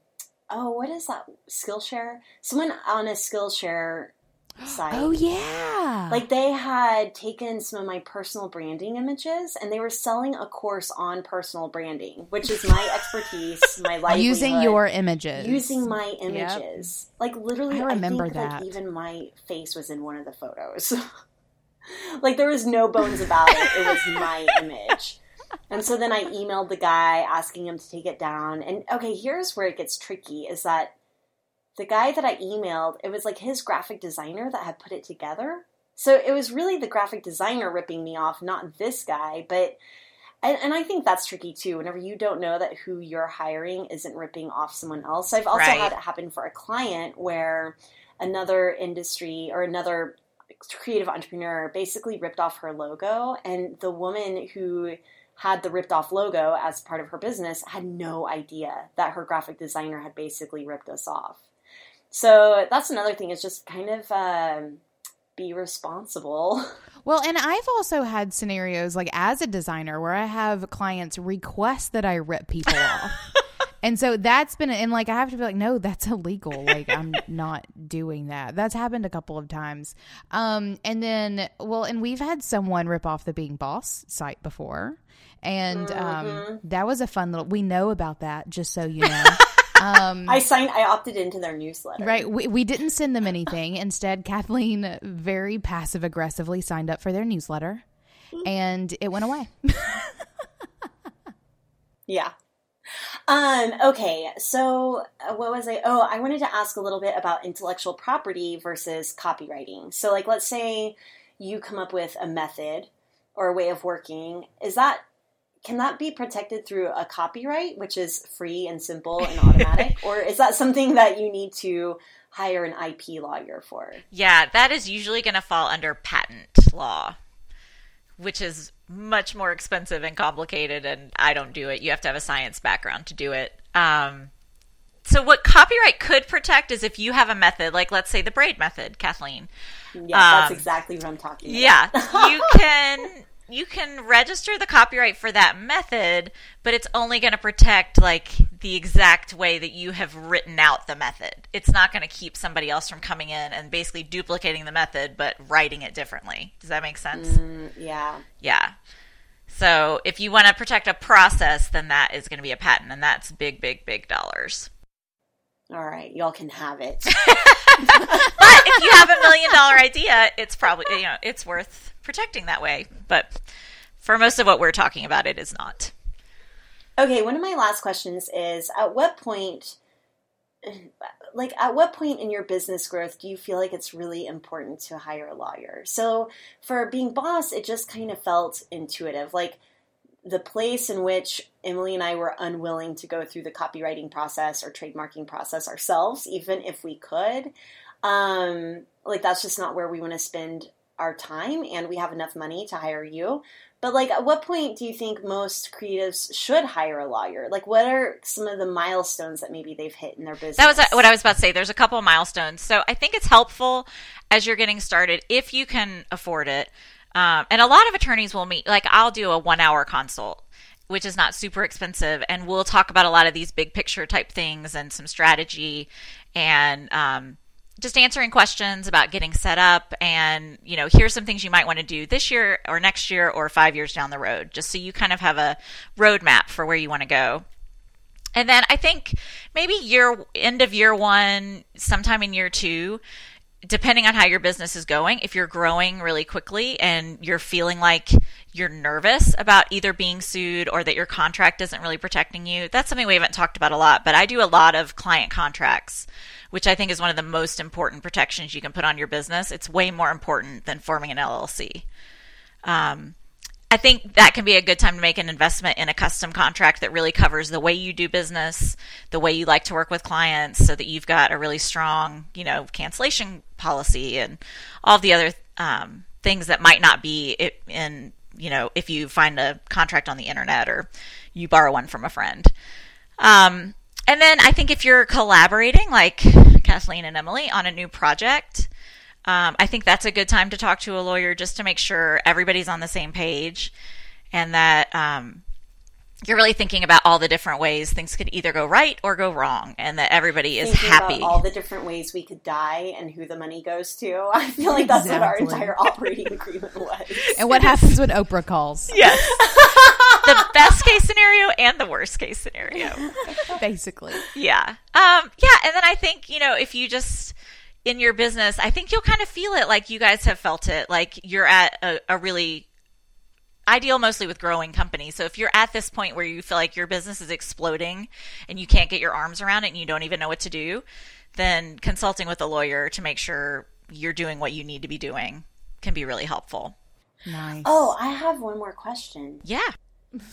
oh, what is that? Skillshare? Someone on a Skillshare site. Oh yeah. Like they had taken some of my personal branding images and they were selling a course on personal branding, which is my [LAUGHS] expertise, my livelihood. using your images. using my images. Like literally, I I, remember think that. like even my face was in one of the photos. [LAUGHS] like there was no bones about it. It was my image. And so then I emailed the guy asking him to take it down. And okay, here's where it gets tricky is that the guy that I emailed, it was like his graphic designer that had put it together. So it was really the graphic designer ripping me off, not this guy. But and, and I think that's tricky too. Whenever you don't know that who you're hiring isn't ripping off someone else. I've also Right. had it happen for a client where another industry or another creative entrepreneur basically ripped off her logo, and the woman who had the ripped off logo as part of her business had no idea that her graphic designer had basically ripped us off. So that's another thing is just kind of um, be responsible. [LAUGHS] Well, and I've also had scenarios like as a designer where I have clients request that I rip people [LAUGHS] off. And so that's been, and like I have to be like, no, that's illegal. Like I'm [LAUGHS] not doing that. That's happened a couple of times. Um, and then, well, and we've had someone rip off the Being Boss site before, and um, Mhm. that was a fun little. We know about that, just so you know. Um, I signed, I opted into their newsletter. Right. We, we didn't send them anything. Instead, Kathleen very passive aggressively signed up for their newsletter and it went away. [LAUGHS] Yeah. Um, okay, so uh, what was I? Oh, I wanted to ask a little bit about intellectual property versus copyrighting. So, like, let's say you come up with a method or a way of working. Is that can that be protected through a copyright, which is free and simple and automatic, [LAUGHS] or is that something that you need to hire an IP lawyer for? Yeah, that is usually going to fall under patent law, which is much more expensive and complicated, and I don't do it. You have to have a science background to do it. Um, so, what copyright could protect is if you have a method, like let's say the braid method, Kathleen. Yeah, that's Um, exactly what I'm talking about. Yeah, you can [LAUGHS] you can register the copyright for that method, but it's only going to protect like the exact way that you have written out the method. It's not going to keep somebody else from coming in and basically duplicating the method but writing it differently. Does that make sense? Mm, yeah. Yeah. So, if you want to protect a process, then that is going to be a patent and that's big big big dollars. All right, y'all can have it. [LAUGHS] But if you have a million dollar idea, it's probably you know, it's worth protecting that way. But for most of what we're talking about, it is not. Okay, one of my last questions is at what point [SIGHS] like at what point in your business growth do you feel like it's really important to hire a lawyer? So for being boss, it just kind of felt intuitive. Like the place in which Emily and I were unwilling to go through the copyrighting process or trademarking process ourselves, even if we could. Um, like that's just not where we want to spend our time and we have enough money to hire you. But like at what point do you think most creatives should hire a lawyer? Like what are some of the milestones that maybe they've hit in their business? That was uh, what I was about to say. There's a couple of milestones. So I think it's helpful as you're getting started if you can afford it. Um, and a lot of attorneys will meet, like, I'll do a one hour consult, which is not super expensive. And we'll talk about a lot of these big picture type things and some strategy and um, just answering questions about getting set up. And, you know, here's some things you might want to do this year or next year or five years down the road, just so you kind of have a roadmap for where you want to go. And then I think maybe year end of year one, sometime in year two, depending on how your business is going, if you're growing really quickly and you're feeling like you're nervous about either being sued or that your contract isn't really protecting you, that's something we haven't talked about a lot. But I do a lot of client contracts, which I think is one of the most important protections you can put on your business. It's way more important than forming an LLC. Um, I think that can be a good time to make an investment in a custom contract that really covers the way you do business, the way you like to work with clients, so that you've got a really strong, you know, cancellation policy and all the other um, things that might not be in, you know, if you find a contract on the internet or you borrow one from a friend. Um, and then I think if you're collaborating, like Kathleen and Emily, on a new project, um, I think that's a good time to talk to a lawyer just to make sure everybody's on the same page and that um, you're really thinking about all the different ways things could either go right or go wrong and that everybody is Thinking happy. about all the different ways we could die and who the money goes to. [LAUGHS] I feel like that's what our entire operating [LAUGHS] agreement was. And what happens when Oprah calls? [LAUGHS] yes. the best case scenario and the worst case scenario. Basically. Yeah. Um, yeah. And then I think, you know, if you just, in your business, I think you'll kind of feel it like you guys have felt it, like you're at a, a really ideal mostly with growing companies. So if you're at this point where you feel like your business is exploding and you can't get your arms around it and you don't even know what to do, then consulting with a lawyer to make sure you're doing what you need to be doing can be really helpful. Nice. Oh, I have one more question. Yeah.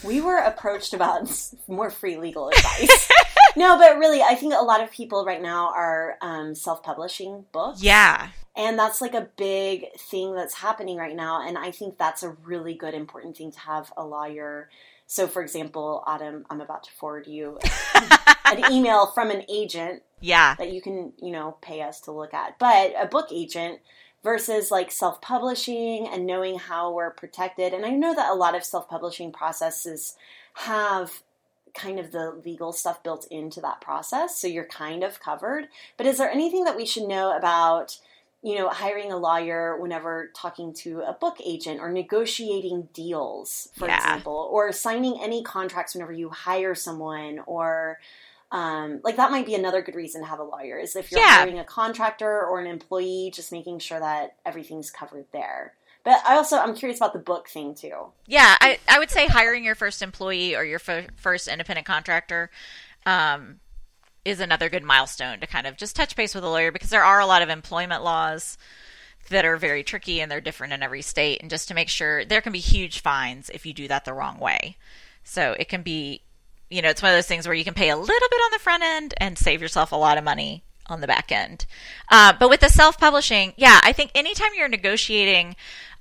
We were approached about [LAUGHS] more free legal advice. [LAUGHS] no, but really, I think a lot of people right now are um, self-publishing books. Yeah. And that's like a big thing that's happening right now. And I think that's a really good, important thing to have a lawyer. So, for example, Autumn, I'm about to forward you [LAUGHS] an email from an agent Yeah. that you can, you know, pay us to look at. But a book agent versus like self publishing and knowing how we're protected. And I know that a lot of self publishing processes have kind of the legal stuff built into that process. So you're kind of covered. But is there anything that we should know about? You know, hiring a lawyer whenever talking to a book agent or negotiating deals, for Yeah. example, or signing any contracts whenever you hire someone, or um, like that might be another good reason to have a lawyer is if you're Yeah. hiring a contractor or an employee, just making sure that everything's covered there. But I also I'm curious about the book thing too. Yeah, I, I would say hiring your first employee or your f- first independent contractor um, is another good milestone to kind of just touch base with a lawyer because there are a lot of employment laws that are very tricky and they're different in every state. And just to make sure, there can be huge fines if you do that the wrong way. So it can be, you know, it's one of those things where you can pay a little bit on the front end and save yourself a lot of money on the back end. Uh, but with the self publishing, yeah, I think anytime you're negotiating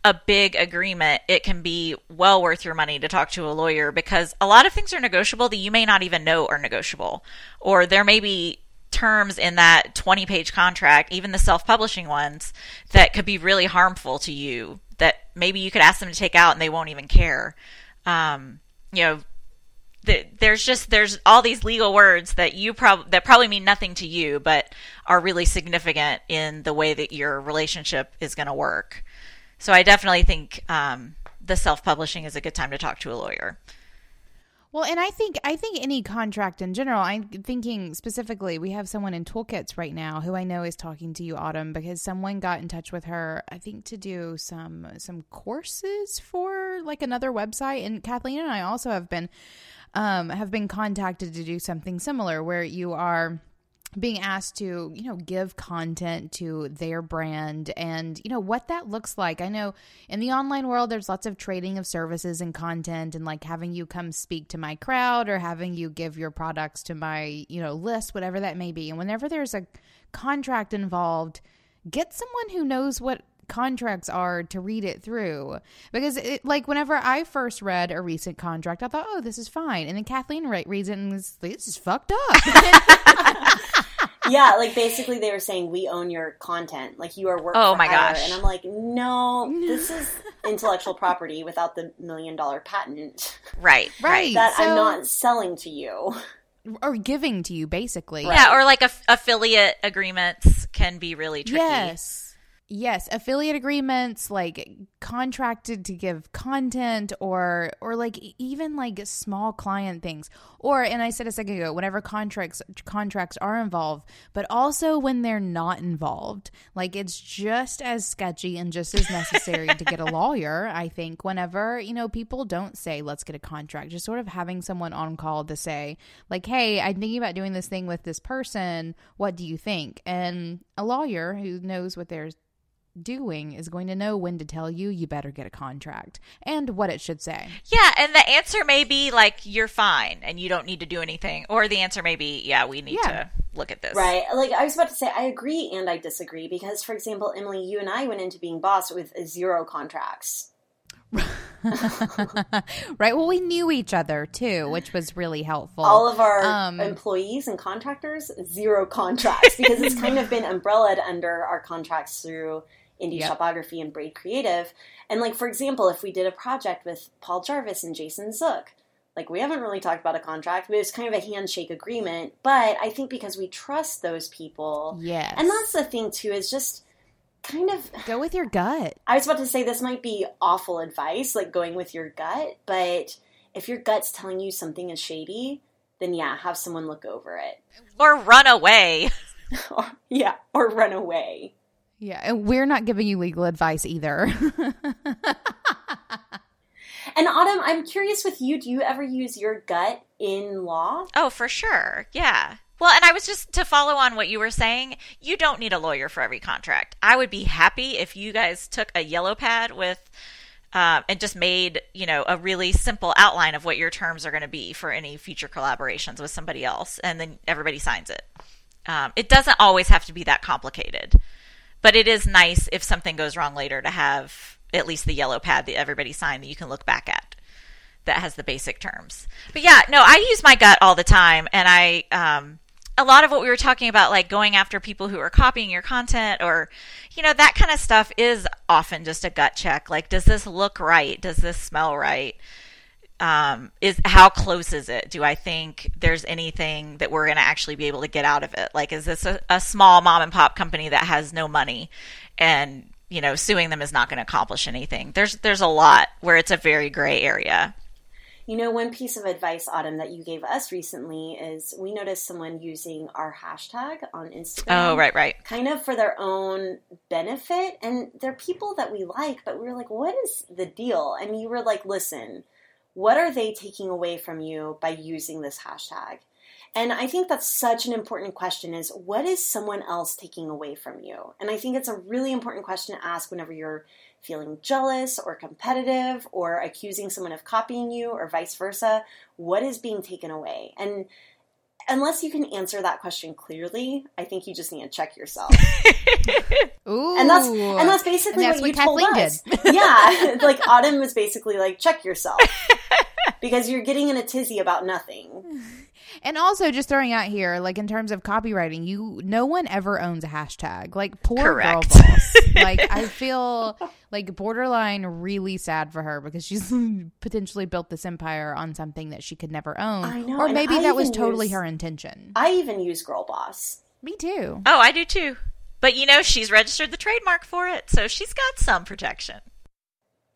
a big agreement, it can be well worth your money to talk to a lawyer because a lot of things are negotiable that you may not even know are negotiable. Or there may be terms in that 20 page contract, even the self publishing ones, that could be really harmful to you that maybe you could ask them to take out and they won't even care. Um, you know, th- there's just there's all these legal words that you prob that probably mean nothing to you but are really significant in the way that your relationship is going to work so i definitely think um, the self-publishing is a good time to talk to a lawyer Well, and I think I think any contract in general. I'm thinking specifically. We have someone in Toolkits right now who I know is talking to you, Autumn, because someone got in touch with her. I think to do some some courses for like another website. And Kathleen and I also have been um, have been contacted to do something similar, where you are being asked to you know give content to their brand and you know what that looks like. I know in the online world there's lots of trading of services and content and like having you come speak to my crowd or having you give your products to my you know list whatever that may be. And whenever there's a contract involved get someone who knows what contracts are to read it through. Because it like whenever i first read a recent contract i thought oh this is fine. And then kathleen re- reads it and is this is fucked up [LAUGHS] [LAUGHS] yeah, like basically they were saying we own your content, like you are work. Oh my hire. gosh. And I'm like, no, [LAUGHS] this is intellectual property without the million dollar patent right [LAUGHS] right that I'm not selling to you. or giving to you basically yeah or like aff- affiliate agreements can be really tricky Yes. Yes, affiliate agreements like contracted to give content or or like even like small client things. Or and I said a second ago, whenever contracts contracts are involved, but also when they're not involved. Like it's just as sketchy and just as necessary to get a [LAUGHS] lawyer, I think, whenever, you know, people don't say let's get a contract. Just sort of having someone on call to say like, "Hey, I'm thinking about doing this thing with this person. What do you think?" And a lawyer who knows what they're doing is going to know when to tell you you better get a contract and what it should say. yeah and the answer may be like you're fine and you don't need to do anything or the answer may be yeah we need Yeah. to look at this Right. Like I was about to say, I agree and I disagree because, for example, Emily, you and I went into being boss with zero contracts. [LAUGHS] right? Well, we knew each other too, which was really helpful. All of our Um, employees and contractors, zero contracts because it's kind of [LAUGHS] been umbrellaed under our contracts through Indie Yep. Shopography and Braid Creative. And like for example, if we did a project with Paul Jarvis and Jason Zook, like we haven't really talked about a contract, but it's kind of a handshake agreement. But I think because we trust those people, yes. and that's the thing too, is just kind of go with your gut. I was about to say this might be awful advice, like going with your gut, but if your gut's telling you something is shady, then yeah, have someone look over it. or run away Or, [LAUGHS] yeah, or run away. Yeah, and we're not giving you legal advice either. [LAUGHS] And Autumn, I'm curious with you, do you ever use your gut in law? Oh, for sure. Yeah. Well, and I was just to follow on what you were saying, you don't need a lawyer for every contract. I would be happy if you guys took a yellow pad with um, and just made you know a really simple outline of what your terms are going to be for any future collaborations with somebody else, and then everybody signs it. Um, it doesn't always have to be that complicated, but it is nice if something goes wrong later to have at least the yellow pad that everybody signed that you can look back at that has the basic terms. But yeah, no, I use my gut all the time, and I um, a lot of what we were talking about, like going after people who are copying your content or, you know, that kind of stuff is often just a gut check. Like, does this look right? Does this smell right? Um, is how close is it? Do I think there's anything that we're going to actually be able to get out of it? Like, is this a, a small mom and pop company that has no money and, you know, suing them is not going to accomplish anything? There's, there's a lot where it's a very gray area. You know, one piece of advice, Autumn, that you gave us recently is we noticed someone using our hashtag on Instagram. Oh, right, right. Kind of for their own benefit. And they're people that we like, but we were like, what is the deal? And you were like, listen, what are they taking away from you by using this hashtag? And I think that's such an important question is what is someone else taking away from you? And I think it's a really important question to ask whenever you're feeling jealous or competitive or accusing someone of copying you or vice versa, what is being taken away? And unless you can answer that question clearly, I think you just need to check yourself. [LAUGHS] Ooh. And that's and that's basically And that's what, you what told us. did. [LAUGHS] yeah, [LAUGHS] like Autumn was basically like check yourself because you're getting in a tizzy about nothing. [LAUGHS] And also, just throwing out here, like in terms of copyrighting, you no one ever owns a hashtag. Like poor Correct. girl boss. [LAUGHS] like I feel like borderline really sad for her because she's [LAUGHS] potentially built this empire on something that she could never own. I know, or maybe I that was totally use- her intention. I even use Girl Boss. Me too. Oh, I do too. But you know, she's registered the trademark for it, so she's got some protection.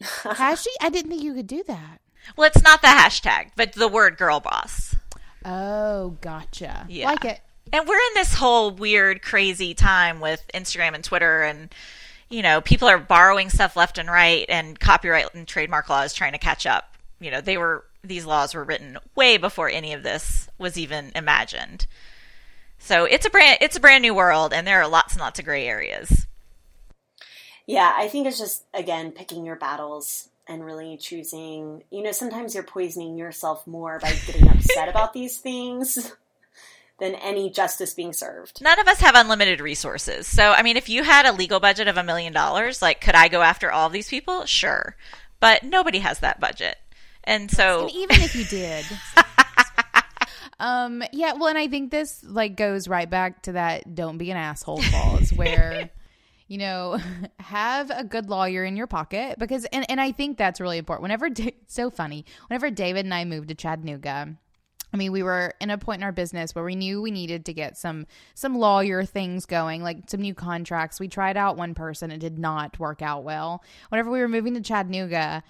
Has she? I didn't think you could do that. Well, it's not the hashtag, but the word girl boss. Oh, gotcha. Yeah. Like it. And we're in this whole weird, crazy time with Instagram and Twitter, and you know, people are borrowing stuff left and right, and copyright and trademark laws trying to catch up. You know, they were these laws were written way before any of this was even imagined. So it's a brand it's a brand new world, and there are lots and lots of gray areas. Yeah, I think it's just again picking your battles and really choosing. You know, sometimes you're poisoning yourself more by getting upset about [LAUGHS] these things than any justice being served. None of us have unlimited resources. So, I mean, if you had a legal budget of a million dollars, like, could I go after all of these people? Sure. But nobody has that budget. And so, And even if you did. [LAUGHS] um yeah, well and I think this like goes right back to that don't be an asshole clause where [LAUGHS] you know, [LAUGHS] have a good lawyer in your pocket because and, and I think that's really important. Whenever so funny, whenever David and I moved to Chattanooga, I mean, we were in a point in our business where we knew we needed to get some some lawyer things going, like some new contracts. We tried out one person; it did not work out well. Whenever we were moving to Chattanooga,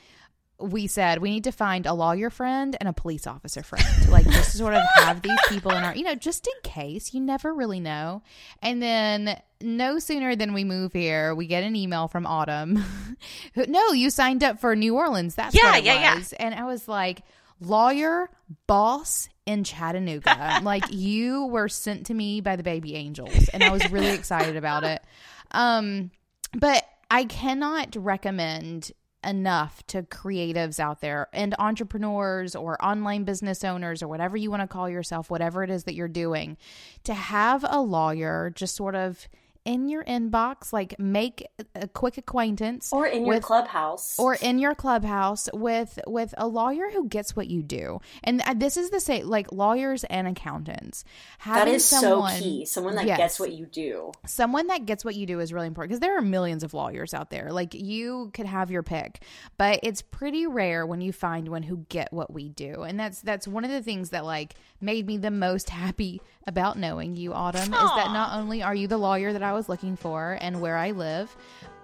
we said we need to find a lawyer friend and a police officer friend, like just to sort of have these people in our, you know, just in case. You never really know. And then no sooner than we move here, we get an email from Autumn. [LAUGHS] no, you signed up for New Orleans. That's Yeah, what it yeah, yeah. And I was like, lawyer, boss in Chattanooga. [LAUGHS] like you were sent to me by the baby angels, and I was really excited about it. [LAUGHS] Um, but I cannot recommend enough to creatives out there and entrepreneurs or online business owners or whatever you want to call yourself, whatever it is that you're doing, to have a lawyer just sort of in your inbox, like make a quick acquaintance Or in your with- clubhouse. or in your clubhouse with with a lawyer who gets what you do and uh, this is the same like lawyers and accountants that Having is someone- so key. Someone that Yes. gets what you do. someone that gets what you do is really important because there are millions of lawyers out there like you could have your pick but it's pretty rare when you find one who get what we do and that's that's one of the things that like made me the most happy about knowing you autumn is that not only are you the lawyer that i was looking for and where i live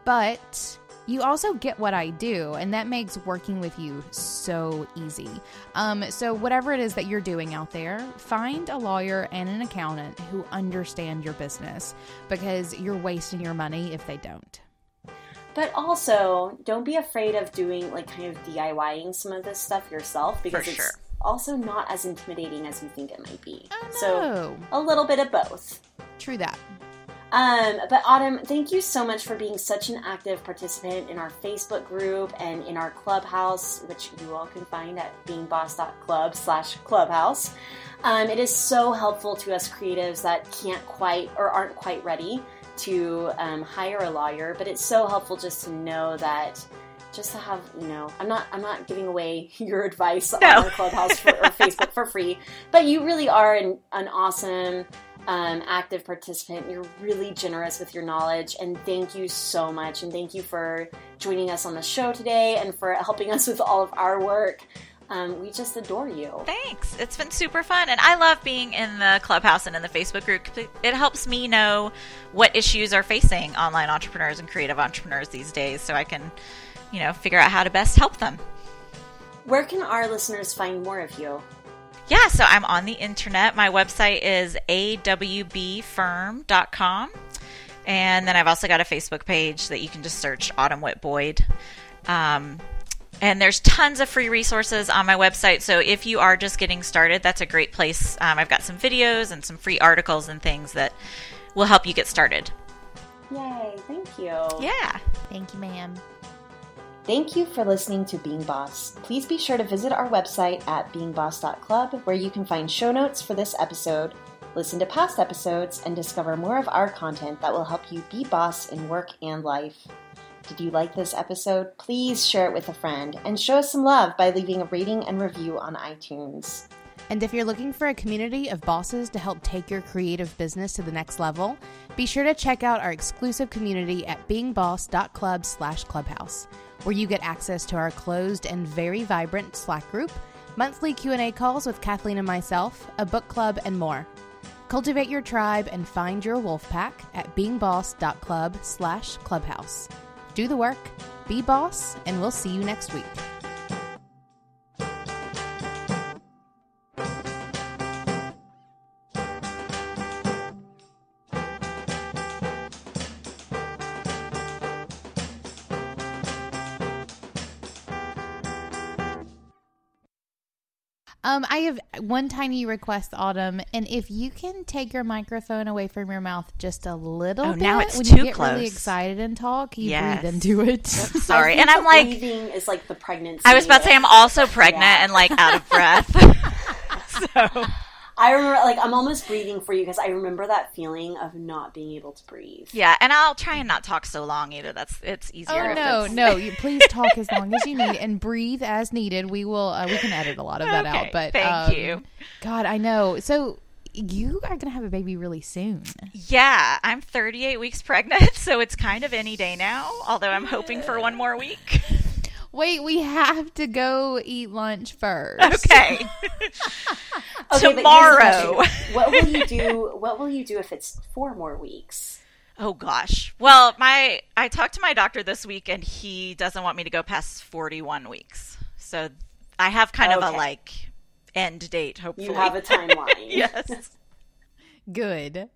but you also get what I do, and that makes working with you so easy. Um, so, whatever it is that you're doing out there, find a lawyer and an accountant who understand your business because you're wasting your money if they don't. But also, don't be afraid of doing like kind of DIYing some of this stuff yourself because For it's sure. also not as intimidating as you think it might be. Oh, So a little bit of both. True that. Um, but Autumn, thank you so much for being such an active participant in our Facebook group and in our clubhouse, which you all can find at beingboss.club slash clubhouse. Um, it is so helpful to us creatives that can't quite or aren't quite ready to um, hire a lawyer, but it's so helpful just to know that just to have you know i'm not i'm not giving away [LAUGHS] your advice no. on our clubhouse for, or facebook for free but you really are an, an awesome um, active participant you're really generous with your knowledge and thank you so much and thank you for joining us on the show today and for helping us with all of our work um, we just adore you. Thanks. It's been super fun. And I love being in the clubhouse and in the Facebook group. It helps me know what issues are facing online entrepreneurs and creative entrepreneurs these days so I can you know, figure out how to best help them. Where can our listeners find more of you? Yeah, so I'm on the internet. My website is awbfirm.com. And then I've also got a Facebook page that you can just search Autumn Witt Boyd. Um, and there's tons of free resources on my website. So if you are just getting started, that's a great place. Um, I've got some videos and some free articles and things that will help you get started. Yay, thank you. Yeah. Thank you, ma'am. Thank you for listening to Being Boss. Please be sure to visit our website at beingboss.club where you can find show notes for this episode, listen to past episodes, and discover more of our content that will help you be boss in work and life. Did you like this episode? Please share it with a friend and show us some love by leaving a rating and review on iTunes. And if you're looking for a community of bosses to help take your creative business to the next level, be sure to check out our exclusive community at beingboss.club/clubhouse where you get access to our closed and very vibrant Slack group, monthly Q&A calls with Kathleen and myself, a book club, and more. Cultivate your tribe and find your wolf pack at beingboss.club/clubhouse. Do the work, be boss, and we'll see you next week. Um, I have one tiny request, Autumn, and if you can take your microphone away from your mouth just a little oh, bit, now it's when too you get close. really excited and talk, you yes. breathe into it. [LAUGHS] Sorry, and I'm like, breathing is like the pregnancy. I was about to say I'm also pregnant yeah. and like out of breath. [LAUGHS] [LAUGHS] so I remember, like, I'm almost breathing for you because I remember that feeling of not being able to breathe. Yeah, and I'll try and not talk so long either. That's it's easier. Oh no, no, [LAUGHS] you please talk as long as you need and breathe as needed. We will. Uh, we can edit a lot of that okay, out. But thank um, you. God, I know. So you are going to have a baby really soon. Yeah, I'm 38 weeks pregnant, [LAUGHS] so it's kind of any day now. Although I'm hoping for one more week. [LAUGHS] Wait, we have to go eat lunch first. [LAUGHS] Okay. [LAUGHS] okay Tomorrow. what will you do? What will you do if it's four more weeks? Oh gosh. Well, my I talked to my doctor this week and he doesn't want me to go past 41 weeks. So I have kind okay. of a like end date hopefully. You have a [LAUGHS] timeline. yes. Good.